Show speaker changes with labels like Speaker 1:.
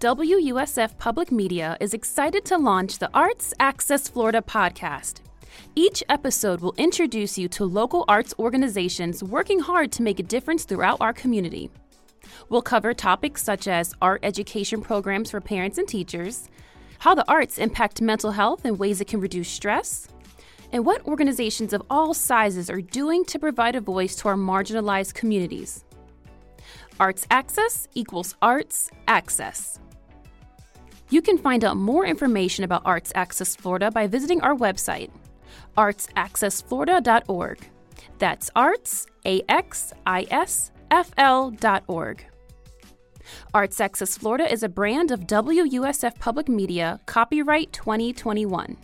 Speaker 1: WUSF Public Media is excited to launch the Arts Axis Florida podcast. Each episode will introduce you to local arts organizations working hard to make a difference throughout our community. We'll cover topics such as art education programs for parents and teachers, how the arts impact mental health and ways it can reduce stress, and what organizations of all sizes are doing to provide a voice to our marginalized communities. Arts Axis equals arts access. You can find out more information about Arts Axis Florida by visiting our website, artsaccessflorida.org. That's arts, A-X-I-S-F-L dot org. Arts Axis Florida is a brand of WUSF Public Media, copyright 2021.